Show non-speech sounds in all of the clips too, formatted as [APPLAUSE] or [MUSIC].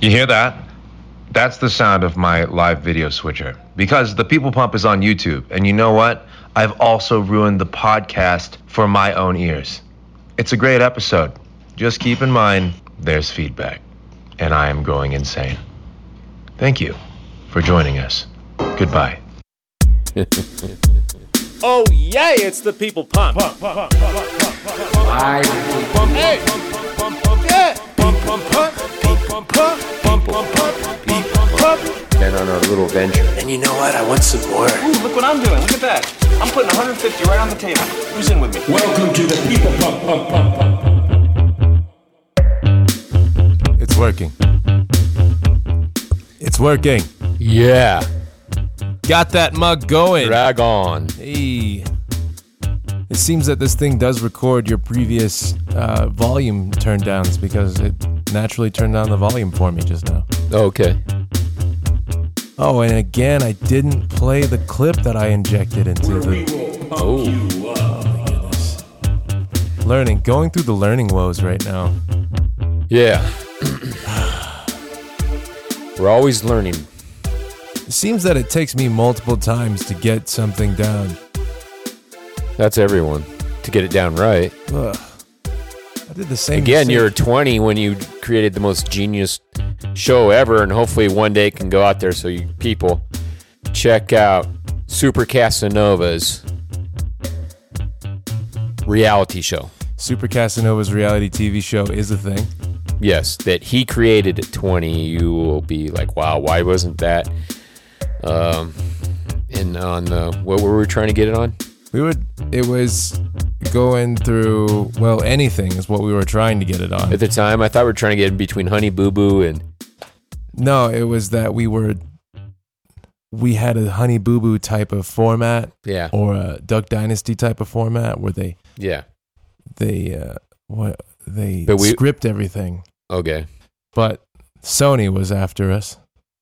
You hear that? That's the sound of my live video switcher. Because the People Pump is on YouTube, and you know what? I've also ruined the podcast for my own ears. It's a great episode. Just keep in mind there's feedback, and I am going insane. Thank you for joining us. Goodbye. Oh yay! It's the people pump. Hey. Been on our little venture. And you know what? I want some more. Ooh, look what I'm doing. Look at that. I'm putting 150 right on the table. Who's in with me? Welcome to the People Pump Pump Pump Pump. It's working. It's working. Yeah. Got that mug going. Drag on. Hey. It seems that this thing does record your previous uh, volume turn downs because it naturally turned down the volume for me just now. Okay. Oh, and again, I didn't play the clip that I injected into the Oh. learning, going through the learning woes right now. Yeah. We're always learning. It seems that it takes me multiple times to get something down. That's everyone. To get it down right. Ugh. I did the same. Again, same- you're 20 when you created the most genius show ever, and hopefully one day it can go out there so you people check out Super Casanova's reality show. Super Casanova's reality TV show is a thing. Yes, that he created at 20. You will be like, wow, why wasn't that? Um, and on the what were we trying to get it on? We would. It was going through. Well, anything is what we were trying to get it on. At the time, I thought we were trying to get in between Honey Boo Boo and No, it was that we were. We had a Honey Boo Boo type of format yeah, or a Duck Dynasty type of format where they yeah. they uh, what they But we- script everything. Okay, But Sony was after us.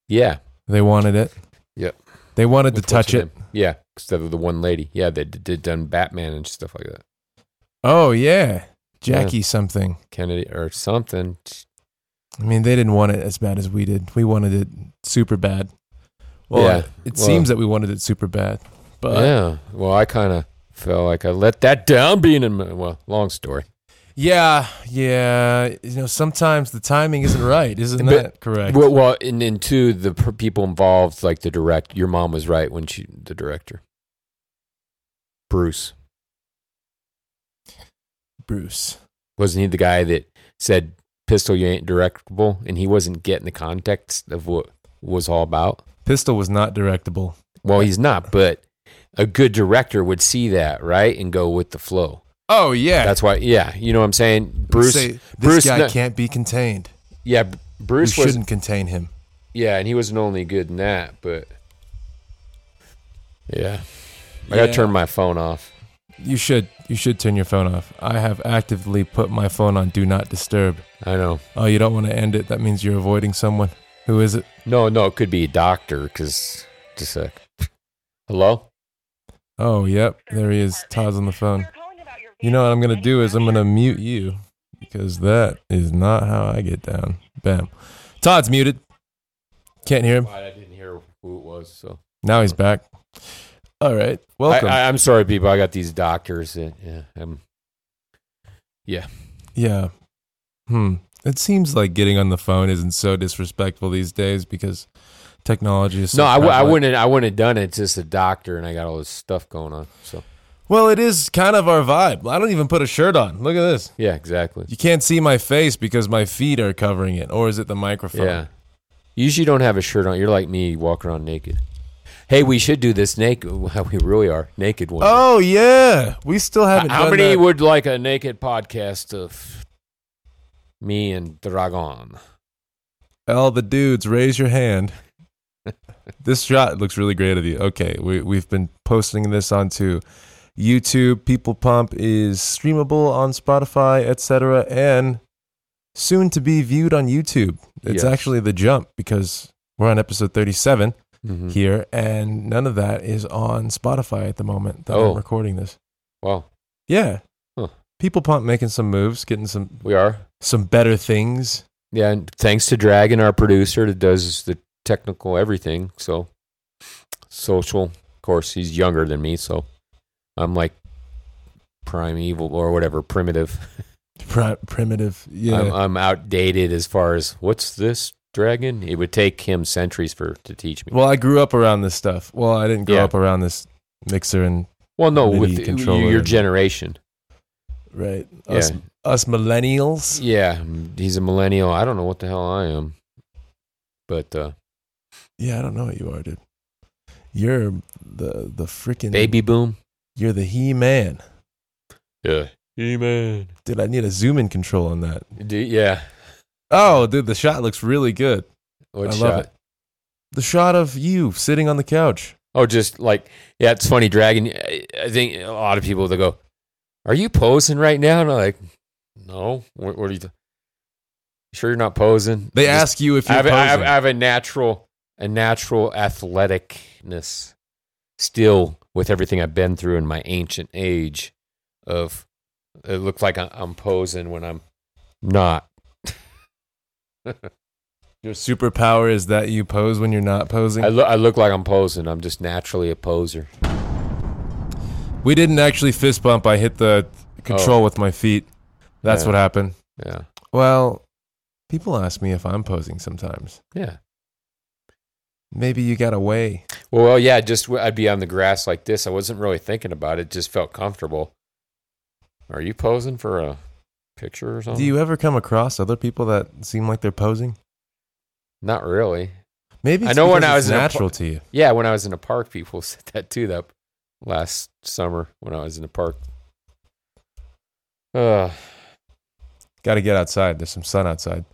yeah. They wanted it. Yep. They wanted to touch it. Yeah, instead of the one lady. Yeah, they did, done Batman and stuff like that. Oh yeah, Jackie something. Kennedy or something. I mean, they didn't want it as bad as we did. We wanted it super bad. Well, Yeah, it well- seems that we wanted it super bad. But yeah. Well, I kind of felt like I let that down. Being in my, well, long story. Yeah, yeah, you know, sometimes the timing isn't right, isn't But- that correct? Well, well, and then two, the people involved, like the direct. Your mom was right when she, the director, Bruce, Bruce. wasn't he the guy that said "Pistol, you ain't directable," and he wasn't getting the context of what was all about. Pistol was not directable. Well, he's not, but a good director would see that right and go with the flow. Oh yeah, That's why, yeah, you know what I'm saying. Bruce, Say, this Bruce, guy no- can't be contained. yeah, Bruce was, shouldn't contain him. yeah, and he wasn't only good in that, but yeah, I gotta Yeah. turn my phone off. You should. You should turn your phone off. I have actively put my phone on do not disturb. I know. Oh, you don't want to end it. That means you're avoiding someone. Who is it? No, no, it could be a doctor because just a sec. [LAUGHS] Hello. Oh, yep. There he is. Todd's on the phone. You know what I'm gonna do is I'm gonna mute you because that is not how I get down. Bam. Todd's muted. Can't hear him. I didn't hear who it was, so Now he's back. All right. I, Welcome. I, I'm sorry, people. I got these doctors. That, yeah, I'm, yeah. Hmm. It seems like getting on the phone isn't so disrespectful these days because technology is. So no, I, w- I wouldn't. I wouldn't have done it. It's just a doctor, and I got all this stuff going on. So Well, it is kind of our vibe. I don't even put a shirt on. Look at this. yeah, exactly. You can't see my face because my feet are covering it, or is it the microphone? Yeah. You usually don't have a shirt on. You're like me, walk around naked. Hey, we should do this naked. [LAUGHS] We really are naked one. Oh yeah, we still haven't. How many that. would like a naked podcast of me and Dragon? All the dudes, raise your hand. [LAUGHS] this shot looks really great of you. Okay, we we've been posting this onto YouTube. People Pump is streamable on Spotify, etc., and soon to be viewed on YouTube. It's Yes. actually the jump because we're on episode 37 Mhm. here, and none of that is on Spotify at the moment that Oh. I'm recording this. Wow, Yeah. Huh. People Pump making some moves, getting some we are. some better things Yeah, and thanks to Dragon, our producer, that does the technical everything. So social, of course, he's younger than me, so I'm like primeval or whatever, primitive. Pri- primitive. Yeah. I'm, I'm outdated as far as what's this Dragon? It would take him centuries for to teach me. well, I grew up around this stuff. Well, I didn't grow Yeah. up around this mixer and Well, no, MIDI with the- controller your generation. right. Us, Yeah. us millennials. Yeah, he's a millennial. I don't know what the hell I am, but uh, Yeah, I don't know what you are, dude. You're the the freaking baby boom. You're the He Man, Yeah, he man. dude. I need a zoom in control on that. Yeah, Oh, dude, the shot looks really good. what I shot? love it. The shot of you sitting on the couch. Oh, just like yeah, it's funny. Dragon. I I think a lot of people they go, "Are you posing right now?" And I'm like, "No. What, what are you? Th- sure, you're not posing." They Just- ask you if you're have, I, have. I have a natural, a natural athleticness still with everything I've been through in my ancient age. Of it looks like I'm posing when I'm not. [LAUGHS] Your superpower is that you pose when you're not posing. I look. I look like I'm posing. I'm just naturally a poser. we didn't actually fist bump. I hit the control oh. with my feet. That's Oh. Yeah. what happened. Yeah. Well, people ask me if I'm posing sometimes. Yeah. Maybe you got away. Well, well, yeah, just I'd be on the grass like this. I wasn't really thinking about it. Just felt comfortable. Are you posing for a picture or something? Do you ever come across other people that seem like they're posing? Not really. Maybe I know when I was natural par- to you. Yeah, when I was in a park, people [LAUGHS] said that too. That last summer when I was in the park. Uh, Got to get outside. There's some sun outside.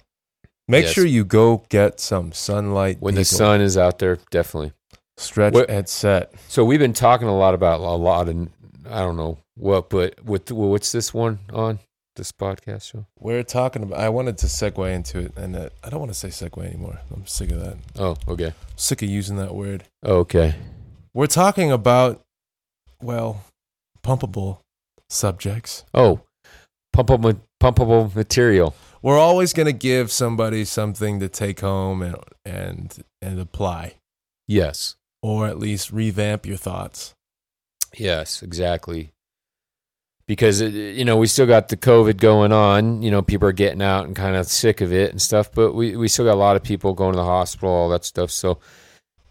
Make Yes. sure you go get some sunlight. when the sun is out there, definitely. stretch What- and set. So we've been talking a lot about a lot of I don't know what, but with what's this one on this podcast show? We're talking about. I wanted to segue into it, and uh, I don't want to say segue anymore. I'm sick of that. Oh, okay, sick of using that word. okay. We're talking about, well, pumpable subjects. Oh, pumpable pumpable material. We're always going to give somebody something to take home and and and apply, Yes. or at least revamp your thoughts. Yes, exactly. Because uh, you know we still got the COVID going on. You know people are getting out and kind of sick of it and stuff. But we, we still got a lot of people going to the hospital, all that stuff. So,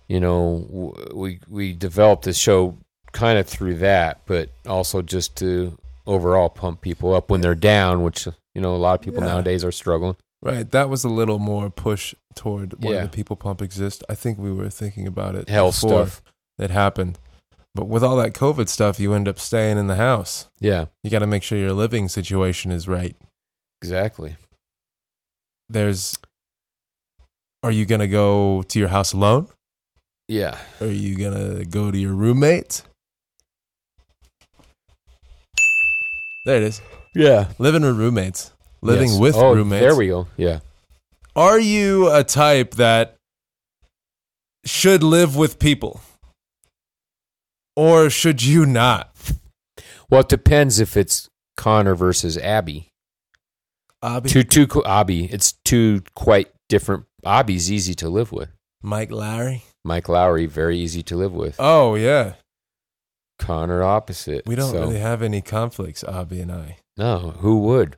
you know, we we developed this show kind of through that, but also just to overall pump people up when they're down, which you know a lot of people Yeah. nowadays are struggling. Right. That was a little more push toward why Yeah. the people pump exist. I think we were thinking about it. Health before stuff. that happened. But with all that COVID stuff, you end up staying in the house. Yeah, You got to make sure your living situation is right. exactly. There's. Are you gonna go to your house alone? Yeah, Are you gonna go to your roommate? There it is. Yeah. Living with roommates. Living Yes. with oh, roommates. There we go. Yeah. Are you a type that should live with people? Or should you not? Well, it depends if it's Connor versus Abby. Abby, Two, two, Abby. It's two quite different. Abby's easy to live with. Mike Lowry. Mike Lowry, very easy to live with. Oh yeah. Connor, opposite. We don't So, really have any conflicts, Abby and I. No, who would?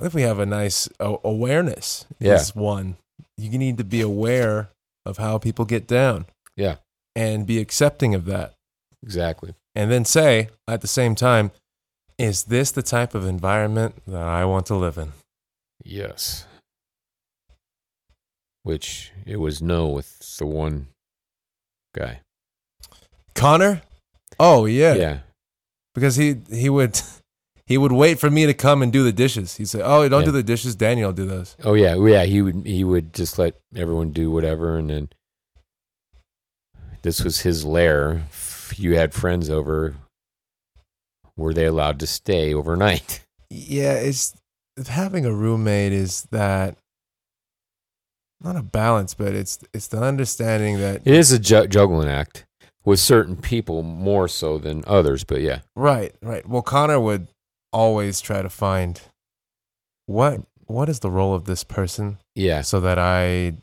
If we have a nice uh, awareness, Yeah. one. You need to be aware of how people get down Yeah, and be accepting of that. exactly. and then say at the same time, is this the type of environment that I want to live in? Yes. Which it was no with the one guy. Connor? Oh yeah. Yeah. Because he he would [LAUGHS] he would wait for me to come and do the dishes. He'd say, "Oh, don't Yeah. do the dishes. Daniel do those." Oh yeah, yeah. He would he would just let everyone do whatever, and then this was his lair. If you had friends over, were they allowed to stay overnight? [LAUGHS] Yeah, it's having a roommate is that not a balance, but it's it's the understanding that It is a ju- juggling act with certain people more so than others, but yeah, right, right. Well, Connor would always try to find what what is the role of this person Yeah. so that I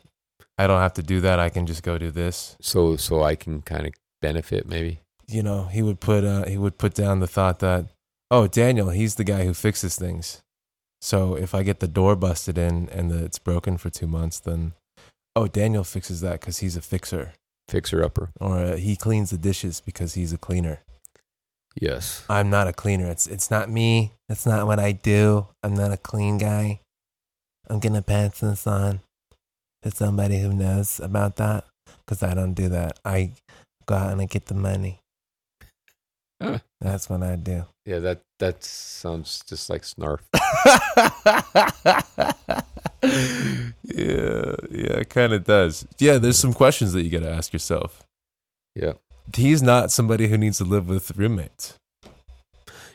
I don't have to do that. I can just go do this. So so I can kind of benefit maybe. You know, he would put uh, he would put down the thought that oh, Daniel, he's the guy who fixes things. So if I get the door busted in and the, it's broken for two months, then oh, Daniel fixes that because he's a fixer, Fixer upper. or uh, he cleans the dishes because he's a cleaner. Yes. I'm not a cleaner. It's it's not me. It's not what I do. I'm not a clean guy. I'm gonna pass this on to somebody who knows about that because I don't do that. I go out and I get the money. Huh. That's what I do. Yeah, that that sounds just like snarf. [LAUGHS] yeah, yeah, it kind of does. Yeah, there's some questions that you got to ask yourself. Yeah. He's not somebody who needs to live with roommates.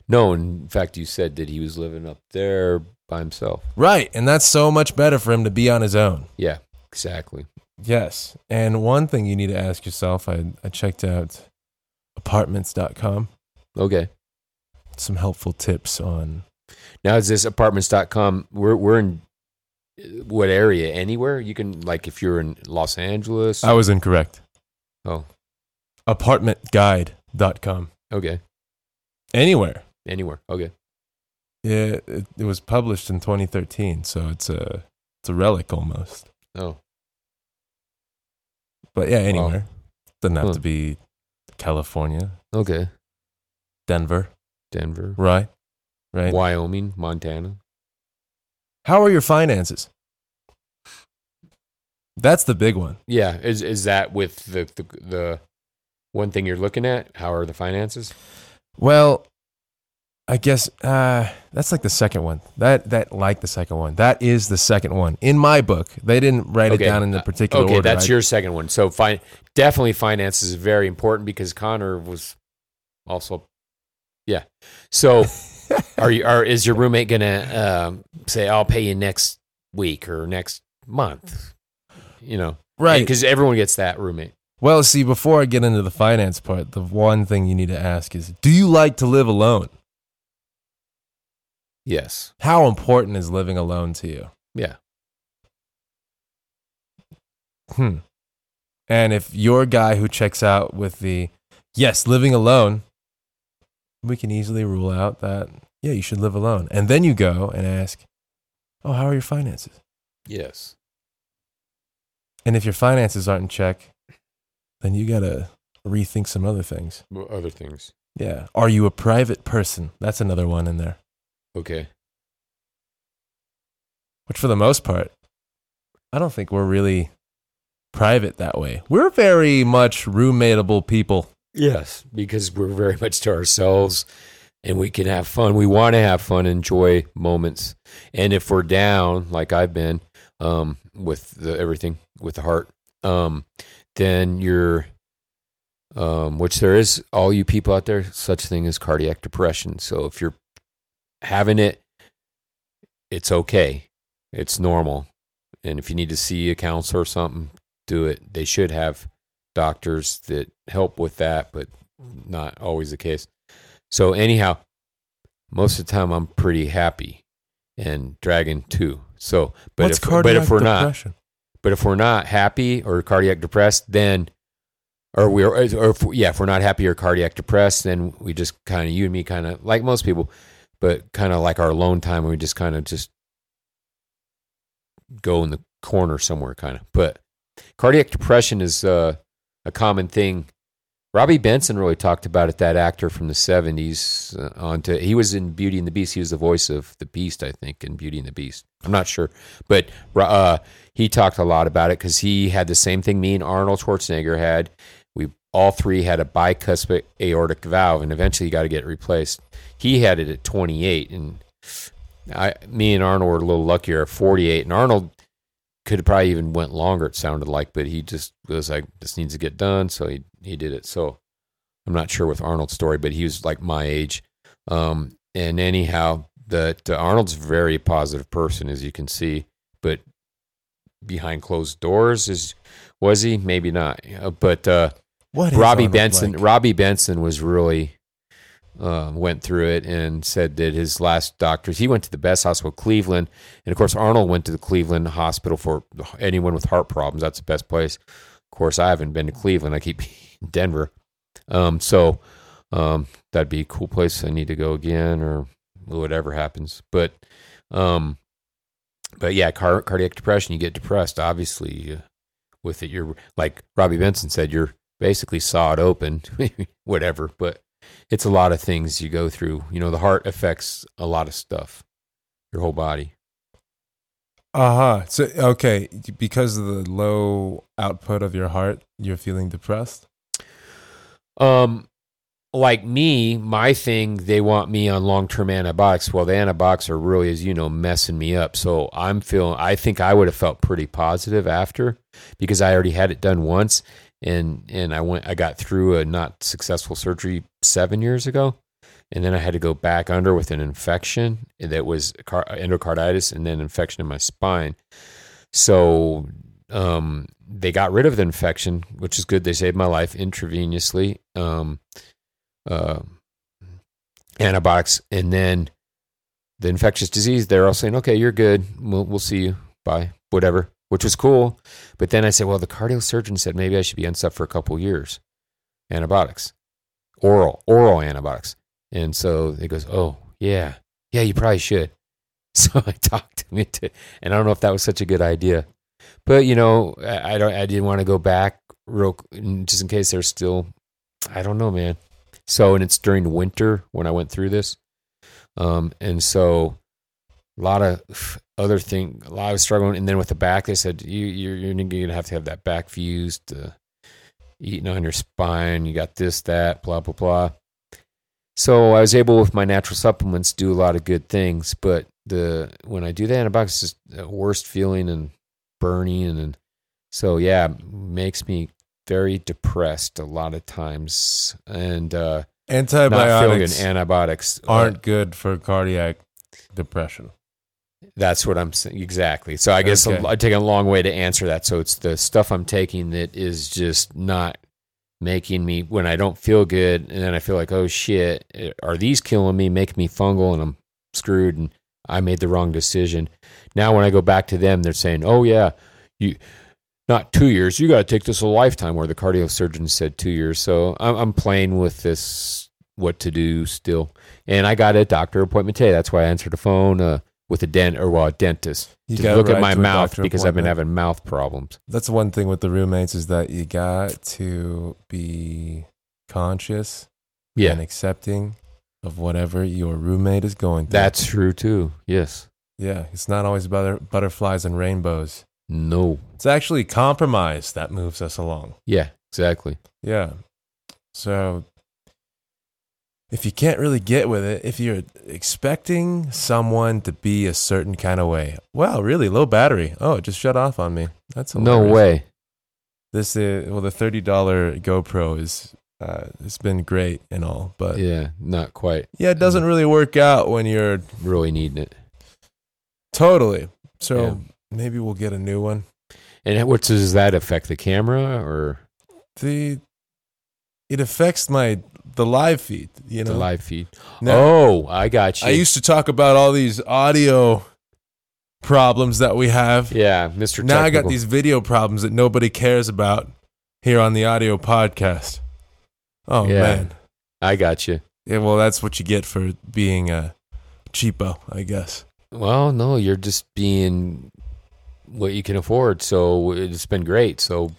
No, in fact, you said that he was living up there by himself. Right, and that's so much better for him to be on his own. Yeah, exactly. Yes. And one thing you need to ask yourself, I, I checked out apartments.com, Okay. some helpful tips on. Now is this apartments.com? We're we're in what area? Anywhere you can like if you're in Los Angeles. I was incorrect. Oh, Apartmentguide.com. okay. Anywhere. Anywhere. Okay. Yeah, it, it was published in 2013, so it's a it's a relic almost. Oh, But yeah, anywhere. Doesn't have Huh. to be California, okay. Denver, Denver, right? Right. Wyoming, Montana. How are your finances? That's the big one. Yeah. Is is that with the the, the one thing you're looking at? How are the finances? Well, I guess uh, that's like the second one. That that like the second one. That is the second one in my book. They didn't write Okay. it down in the Uh, particular okay, order. that's I- your second one. So fi- definitely finances is very important because Connor was also, yeah. So [LAUGHS] are you are is your roommate gonna um, say I'll pay you next week or next month? You know, right. Because everyone gets that roommate. Well, see, before I get into the finance part, the one thing you need to ask is, do you like to live alone? Yes. How important is living alone to you? Yeah. Hmm. And if you're a guy who checks out with the yes, living alone, we can easily rule out that yeah, you should live alone. And then you go and ask, "Oh, how are your finances?" Yes. And if your finances aren't in check, then you got to rethink some other things. Other things. Yeah. Are you a private person? That's another one in there. Okay. Which for the most part, I don't think we're really private that way. We're very much roommateable people. Yes, because we're very much to ourselves and we can have fun. We want to have fun, enjoy moments. And if we're down, like I've been, um, with the everything with the heart, um, then you're um, which there is all you people out there, such thing as cardiac depression. So if you're having it, it's okay. It's normal. And if you need to see a counselor or something, do it. They should have doctors that help with that, but not always the case. So anyhow, most of the time I'm pretty happy and dragon too. So, but What's if but if we're not, depression? But if we're not happy or cardiac depressed, then or we're or if, yeah, if we're not happy or cardiac depressed, then we just kind of you and me kind of like most people, but kind of like our alone time, we just kind of just go in the corner somewhere, kind of. But cardiac depression is uh, a common thing. Robby Benson really talked about it. That actor from the seventies, uh, on to he was in Beauty and the Beast. He was the voice of the Beast, I think, in Beauty and the Beast. I'm not sure, but uh, he talked a lot about it because he had the same thing me and Arnold Schwarzenegger had. We all three had a bicuspid aortic valve, and eventually you got to get replaced. He had it at 28, and I, me and Arnold were a little luckier at 48, and Arnold could have probably even went longer. It sounded like, but he just was like, "This needs to get done," so he he did it. So I'm not sure with Arnold's story, but he was like my age. Um, and anyhow, that uh, Arnold's a very positive person, as you can see, but behind closed doors is was he? Maybe not. But uh, What Robby Benson, like? Robby Benson was really uh, went through it and said that his last doctors, he went to the best hospital, Cleveland. And of course, Arnold went to the Cleveland hospital for anyone with heart problems. That's the best place. Of course, I haven't been to Cleveland. I keep Denver. Um, so um, that'd be a cool place. I need to go again or whatever happens. But, um, but yeah, car- cardiac depression, you get depressed, obviously, uh, with it. You're like Robby Benson said, you're basically sawed open, [LAUGHS] whatever. But it's a lot of things you go through. You know, the heart affects a lot of stuff, your whole body. Uh huh. So okay, because of the low output of your heart, you're feeling depressed. Um, like me, my thing, they want me on long term antibiotics. Well, the antibiotics are really, as you know, messing me up. So I'm feeling, I think I would have felt pretty positive after because I already had it done once. And, and I went, I got through a not successful surgery seven years ago. And then I had to go back under with an infection that was endocarditis and then infection in my spine. So um, they got rid of the infection, which is good. They saved my life intravenously. Um, uh, antibiotics, and then the infectious disease. They're all saying, "Okay, you're good. We'll we'll see you. Bye. Whatever." Which was cool. But then I said, "Well, the cardio surgeon said maybe I should be on for a couple years, antibiotics, oral oral antibiotics." And so he goes, "Oh yeah, yeah, you probably should." [LAUGHS] So I talked to him into, and I don't know if that was such a good idea, but you know, I, I don't. I didn't want to go back real just in case there's still. I don't know, man. So, and it's during winter when I went through this. Um, and so a lot of other thing, a lot of struggling. And then with the back, they said, you, you're, you're going to have to have that back fused, uh, eating on your spine. You got this, that, blah, blah, blah. So I was able with my natural supplements do a lot of good things, but the when I do the antibiotics, it's just the worst feeling and burning, and, and so yeah, makes me very depressed a lot of times, and uh, not feeling good. Antibiotics Antibiotics aren't good for cardiac depression. That's what I'm saying. Exactly. So I guess Okay. I'm, I take a long way to answer that. So it's the stuff I'm taking that is just not making me when I don't feel good, and then I feel like, oh shit, eh, are these killing me, making me fungal, and I'm screwed, and I made the wrong decision. Now when I go back to them, they're saying, oh yeah, you not two years, you got to take this a lifetime. Where the cardiosurgeon said two years. So I'm, I'm playing with this what to do still, and I got a doctor appointment today. That's why I answered the phone. Uh, with a dent or well, a dentist You to look at my mouth because I've been having mouth problems. That's one thing with the roommates is that you got to be conscious and accepting of whatever your roommate is going through. that's true too. Yes. yeah, it's not always butter, butterflies and rainbows. No. It's actually compromise that moves us along. Yeah. Exactly. Yeah. So if you can't really get with it, if you're expecting someone to be a certain kind of way, wow, really low battery. Oh, it just shut off on me. That's No way. This is well, the thirty dollar GoPro is uh, it's been great and all, but yeah. Yeah. Not quite. Yeah, it doesn't really work out when you're Really needing it. totally. So Yeah. maybe we'll get a new one. And what does that affect the camera or The it affects my the live feed. You know, the live feed? Now- oh, I got you. I used to talk about all these audio problems that we have. yeah, Mr. Now I got these video problems that nobody cares about here on the audio podcast. Oh Yeah. man. I got you. Yeah, well that's what you get for being a cheapo, I guess. Well, no, you're just being what you can afford. So it's been great. So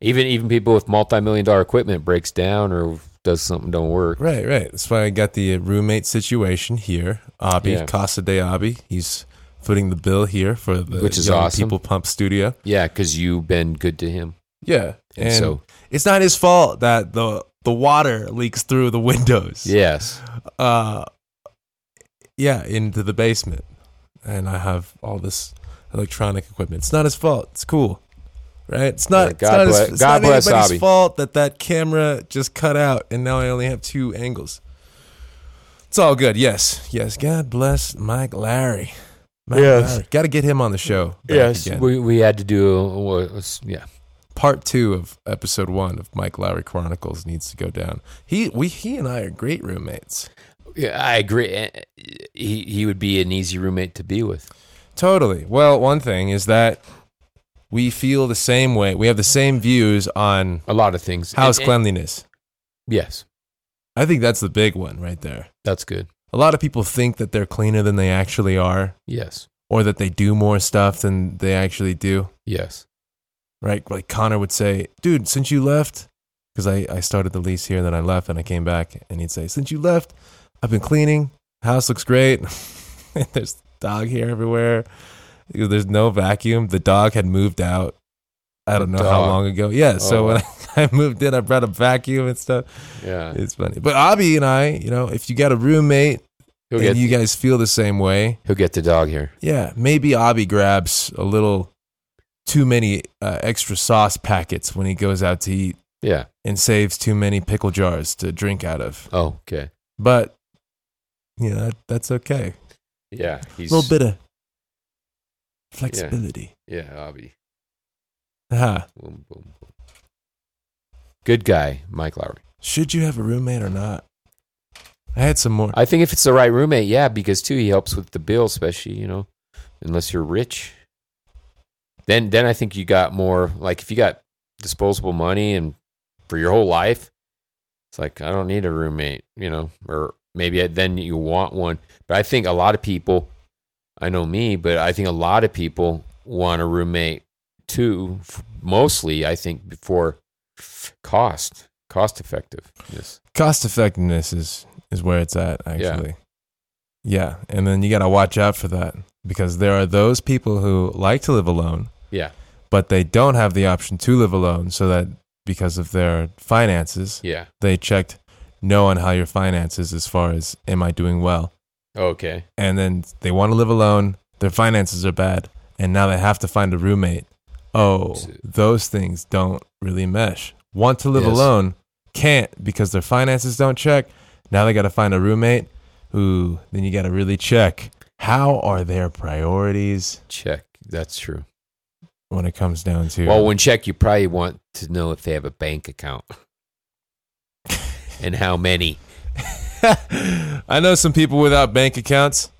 even even people with multi-million dollar equipment breaks down or does something don't work. Right, right. That's why I got the roommate situation here. Abi, Yeah. Casa de Abi. He's footing the bill here for the Which is awesome. People Pump Studio. Yeah, because you've been good to him. Yeah. And And so- it's not his fault that the the water leaks through the windows. Yes. uh yeah into the basement and i have all this electronic equipment it's not his fault it's cool right it's not, Yeah, it's God not, his, bless- it's God not bless anybody's Abi. fault that that camera just cut out and now i only have two angles it's all good yes yes god bless mike larry Mike Yes. Larry. gotta get him on the show Yes. again. We we had to do was, yeah. part two of episode one of Mike Lowry Chronicles needs to go down. He we he and I are great roommates. Yeah, I agree. Eh, He he would be an easy roommate to be with. Totally. Well, one thing is that we feel the same way. We have the same views on A lot of things. house And- and- cleanliness. Yes, I think that's the big one right there. that's good. A lot of people think that they're cleaner than they actually are, Yes, or that they do more stuff than they actually do. yes. Right? Like Connor would say, dude, since you left, because I, I started the lease here, then I left and I came back, and he'd say, since you left, I've been cleaning. House looks great. [LAUGHS] There's dog hair everywhere. There's no vacuum. The dog had moved out. I don't know how long ago. Yeah. So Oh. when I, [LAUGHS] I moved in, I brought a vacuum and stuff. Yeah, It's funny. But Abby and I, you know, if you got a roommate he'll and get you guys feel the same way, he'll get the dog here. yeah, maybe Abby grabs a little too many uh, extra sauce packets when he goes out to eat Yeah. and saves too many pickle jars to drink out of. Oh, okay. But you know, that, that's okay. Yeah, A little bit of flexibility. Yeah, Abby. Aha. Uh-huh. Boom, boom, boom. Good guy, Mike Lowry. Should you have a roommate or not? I had some more. I think if it's the right roommate, yeah, because too he helps with the bill, especially you know, unless you're rich. Then then I think you got more like if you got disposable money and for your whole life, it's like I don't need a roommate, you know, or maybe then you want one. But I think a lot of people, I know me, but I think a lot of people want a roommate too. Mostly, I think before cost, cost effective. Yes. Cost effectiveness is is where it's at actually. Yeah. Yeah, and then you got to watch out for that because there are those people who like to live alone, Yeah. but they don't have the option to live alone so that because of their finances, Yeah. they checked no on how your finances as far as am I doing well? Okay. And then they want to live alone, their finances are bad, and now they have to find a roommate. Oh, those things don't really mesh. Want to live Yes. alone, can't because their finances don't check. Now they got to find a roommate Ooh, then you got to really check how are their priorities Check. That's true. when it comes down to Well, when check, you probably want to know if they have a bank account [LAUGHS] and how many. [LAUGHS] [LAUGHS] I know some people without bank accounts.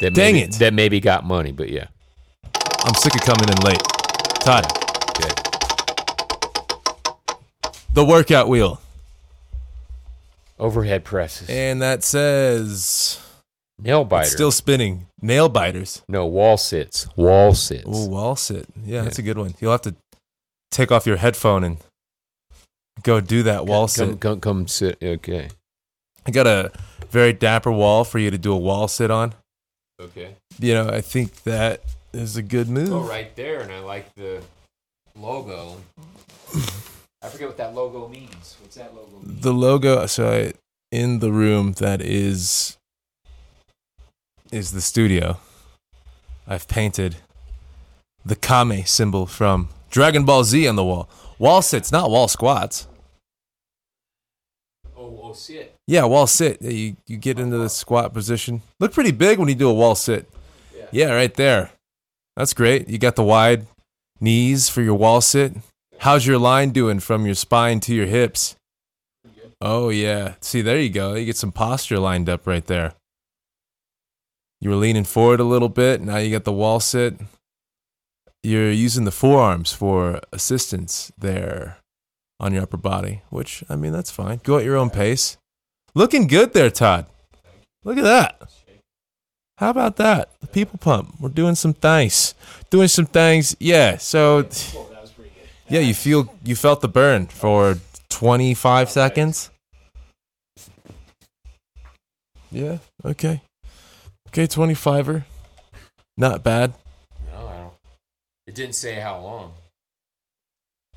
That Dang maybe, it. That maybe got money, but yeah. I'm sick of coming in late. Todd, Good. the workout wheel. Overhead presses. And that says Nail biter. it's still spinning. Nail biters. no wall sits. Wall sits. Oh, wall sit. Yeah, that's a good one. You'll have to take off your headphone and go do that wall come, sit. Come, come sit. Okay. I got a very dapper wall for you to do a wall sit on. Okay. You know, I think that is a good move. Oh, right there, and I like the logo. I forget what that logo means. What's that logo mean? The logo. So I, in the room that is is the studio. I've painted the Kame symbol from Dragon Ball Z on the wall. Wall sits, not wall squats. Oh, oh, sit. Yeah, wall sit. You you get into the squat position. Look pretty big when you do a wall sit. Yeah, right there. That's great. You got the wide knees for your wall sit. How's your line doing from your spine to your hips? Oh yeah. See, there you go. You get some posture lined up right there. You were leaning forward a little bit. Now you got the wall sit. You're using the forearms for assistance there on your upper body, which I mean that's fine. Go at your own pace. Looking good there, Todd. Look at that. How about that? The people pump. We're doing some things. Doing some things. Yeah. So yeah, you feel you felt the burn for 25 seconds. Yeah. Okay. Okay, 25er. Not bad. No, I don't. It didn't say how long.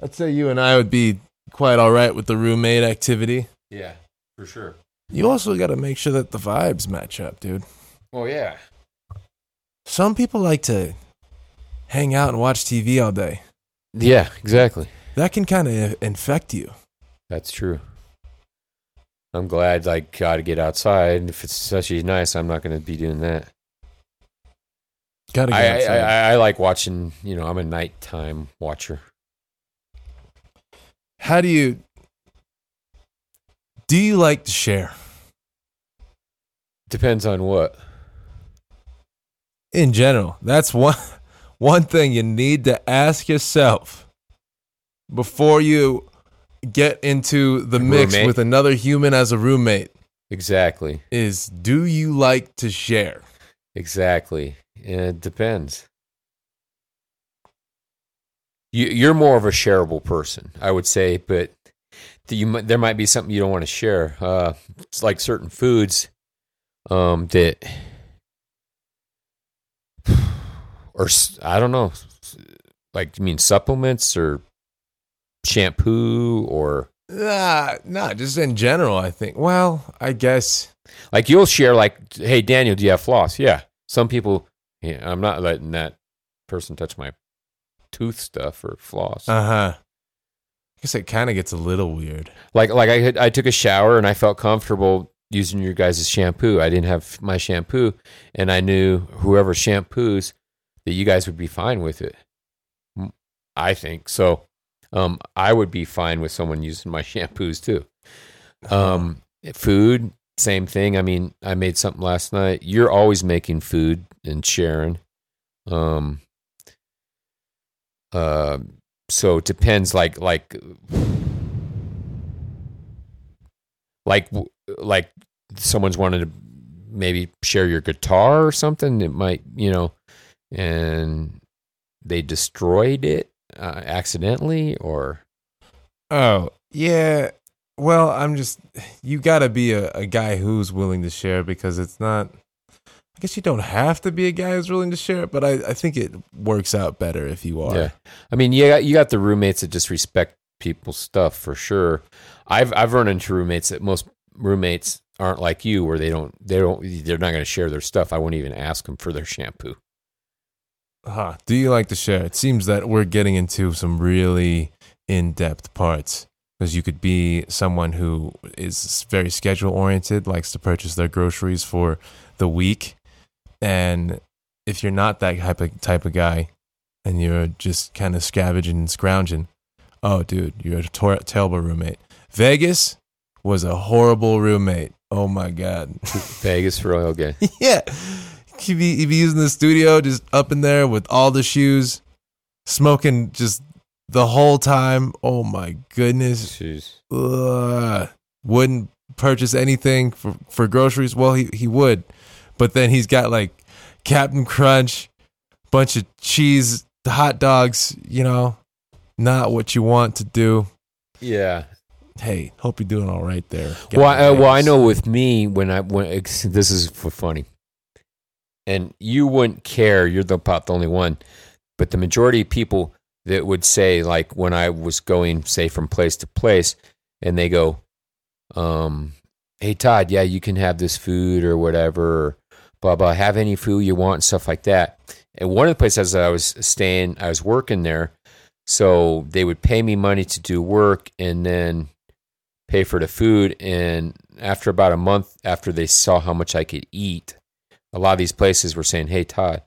I'd say you and I would be quite all right with the roommate activity. Yeah, for sure. You also got to make sure that the vibes match up, dude. Oh yeah. Some people like to hang out and watch TV all day. Yeah, exactly. That can kind of infect you. That's true. I'm glad I got to get outside. If it's such a nice, I'm not going to be doing that. Gotta I, get I, outside. I, I like watching. You know, I'm a nighttime watcher. How do you do you like to share? Depends on what. In general, that's one [LAUGHS] one thing you need to ask yourself before you get into the mix Roommate. with another human as a roommate Exactly. is do you like to share? Exactly. It depends. You, you're more of a shareable person, I would say, but you, there might be something you don't want to share. Uh, it's like certain foods um, that, or I don't know, like you mean supplements or shampoo or Nah, nah, just in general, I think. Well, I guess Like you'll share, like, "Hey Daniel, do you have floss?" Yeah. Some people, yeah, I'm not letting that person touch my tooth stuff or floss. uh huh. I guess it kind of gets a little weird. like, like I had, I took a shower and I felt comfortable using your guys' shampoo. I didn't have my shampoo, and I knew whoever shampoos that you guys would be fine with it. I think so. Um, I would be fine with someone using my [LAUGHS] shampoos too. Um, food, same thing. I mean, I made something last night. You're always making food and sharing. Um, uh, so it depends. Like, like, like, like someone's wanted to maybe share your guitar or something. It might, you know, and they destroyed it uh, accidentally or Oh, yeah. Well, I'm just you got to be a, a guy who's willing to share because it's not I guess you don't have to be a guy who's willing to share it, but I, I think it works out better if you are. Yeah, I mean, you got you got the roommates that just respect people's stuff for sure. I've I've run into roommates that most roommates aren't like you, where they don't they don't they're not going to share their stuff. I won't even ask them for their shampoo. Huh. Do you like to share? It seems that we're getting into some really in depth parts because you could be someone who is very schedule oriented, likes to purchase their groceries for the week. And if you're not that type of, type of guy and you're just kind of scavenging and scrounging, oh, dude, you're a tor- terrible roommate. Vegas was a horrible roommate. Oh my God. [LAUGHS] Vegas for oil guy. yeah. He'd be, he'd be using the studio just up in there with all the shoes, smoking just the whole time. Oh my goodness. Jeez. Ugh. Wouldn't purchase anything for, for groceries. Well, he, he would. But then he's got like Cap'n Crunch, bunch of cheese, hot dogs, you know, not what you want to do. Yeah. Hey, hope you're doing all right there. Well, I, uh, well, I know with me when I when this is for funny, and you wouldn't care. You're the about the only one, but the majority of people that would say like when I was going say from place to place, and they go, um, "Hey Todd, yeah, you can have this food or whatever." Blah blah. Have any food you want and stuff like that. And one of the places that I was staying, I was working there, so they would pay me money to do work, and then pay for the food. And after about a month, after they saw how much I could eat, a lot of these places were saying, "Hey, Todd,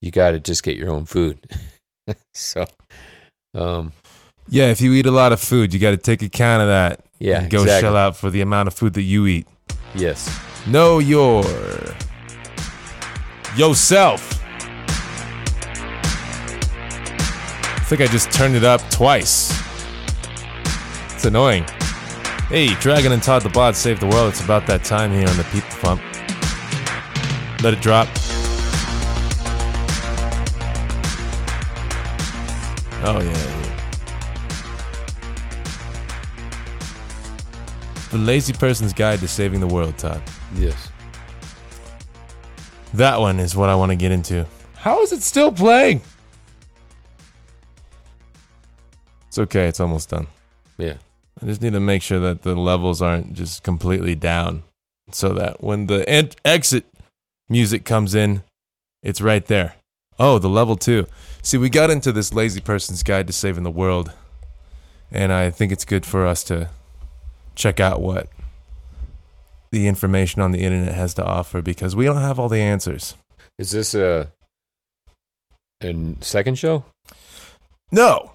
you got to just get your own food." [LAUGHS] so, um, Yeah, if you eat a lot of food, you got to take account of that. Yeah, and go exactly. shell out for the amount of food that you eat. yes, Know your yourself. I think I just turned it up twice. It's annoying. Hey, Dragon and Todd the Bod saved the world. It's about that time here on the People Pump. Let it drop. Oh yeah. The Lazy Person's Guide to Saving the World, Todd. yes. That one is what I want to get into. How is it still playing? It's okay, it's almost done. Yeah. I just need to make sure that the levels aren't just completely down so that when the ent- exit music comes in, it's right there. Oh, the level two. See, we got into this lazy person's guide to saving the world, and I think it's good for us to check out what the information on the internet has to offer because we don't have all the answers. Is this a And second show? No,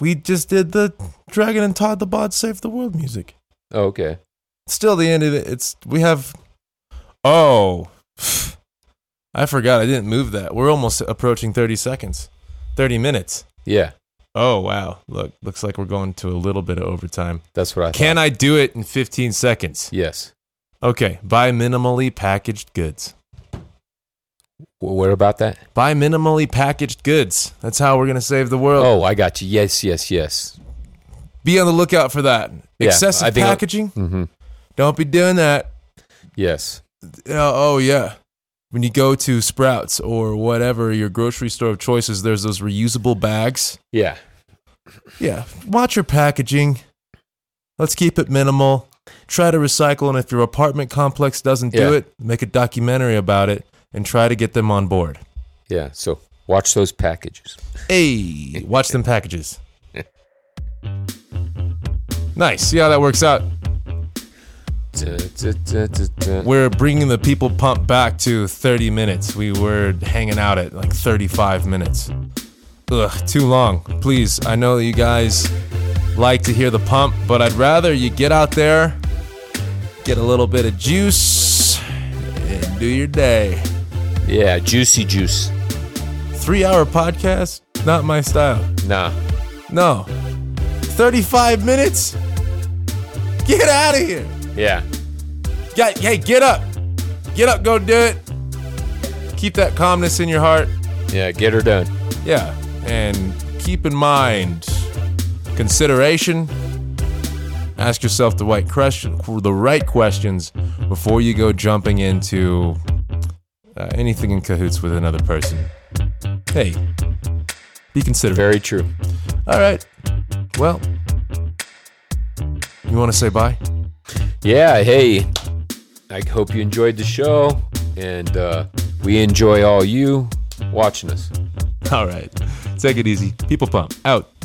we just did the Dragon and Todd the Bod Save the World music. Oh, okay. Still, the end of it. It's we have. Oh, I forgot. I didn't move that. We're almost approaching thirty seconds, thirty minutes. Yeah, Oh wow! Look, looks like we're going to a little bit of overtime. that's what I Can I do it in fifteen seconds? Yes. Okay, buy minimally packaged goods. W- Where about that? Buy minimally packaged goods. That's how we're gonna save the world. Oh, I got you. Yes, yes, yes. Be on the lookout for that. Yeah, Excessive packaging. Mm-hmm. Don't be doing that. Yes. Uh, oh yeah. When you go to Sprouts or whatever your grocery store of choices, there's those reusable bags. Yeah. Yeah, watch your packaging. Let's keep it minimal. Try to recycle, and if your apartment complex doesn't do Yeah. it, make a documentary about it and try to get them on board. Yeah. So watch those packages. Hey, watch them packages. Nice. See how that works out. We're bringing the people pump back to 30 minutes. We were hanging out at like 35 minutes. Ugh, too long. Please, I know that you guys like to hear the pump, but I'd rather you get out there, get a little bit of juice, and do your day. Yeah, juicy juice. Three hour podcast, not my style. Nah. No. 35 minutes? Get out of here. Yeah. Get, hey, get up. Get up, go do it. Keep that calmness in your heart. Yeah. Get her done. Yeah. And keep in mind consideration. Ask yourself the right question, the right questions before you go jumping into uh, anything in cahoots with another person. Hey, be considerate. Very true. All right. Well, you want to say bye? Yeah. Hey, I hope you enjoyed the show, and uh, we enjoy all you watching us. All right. Take it easy. People pump out.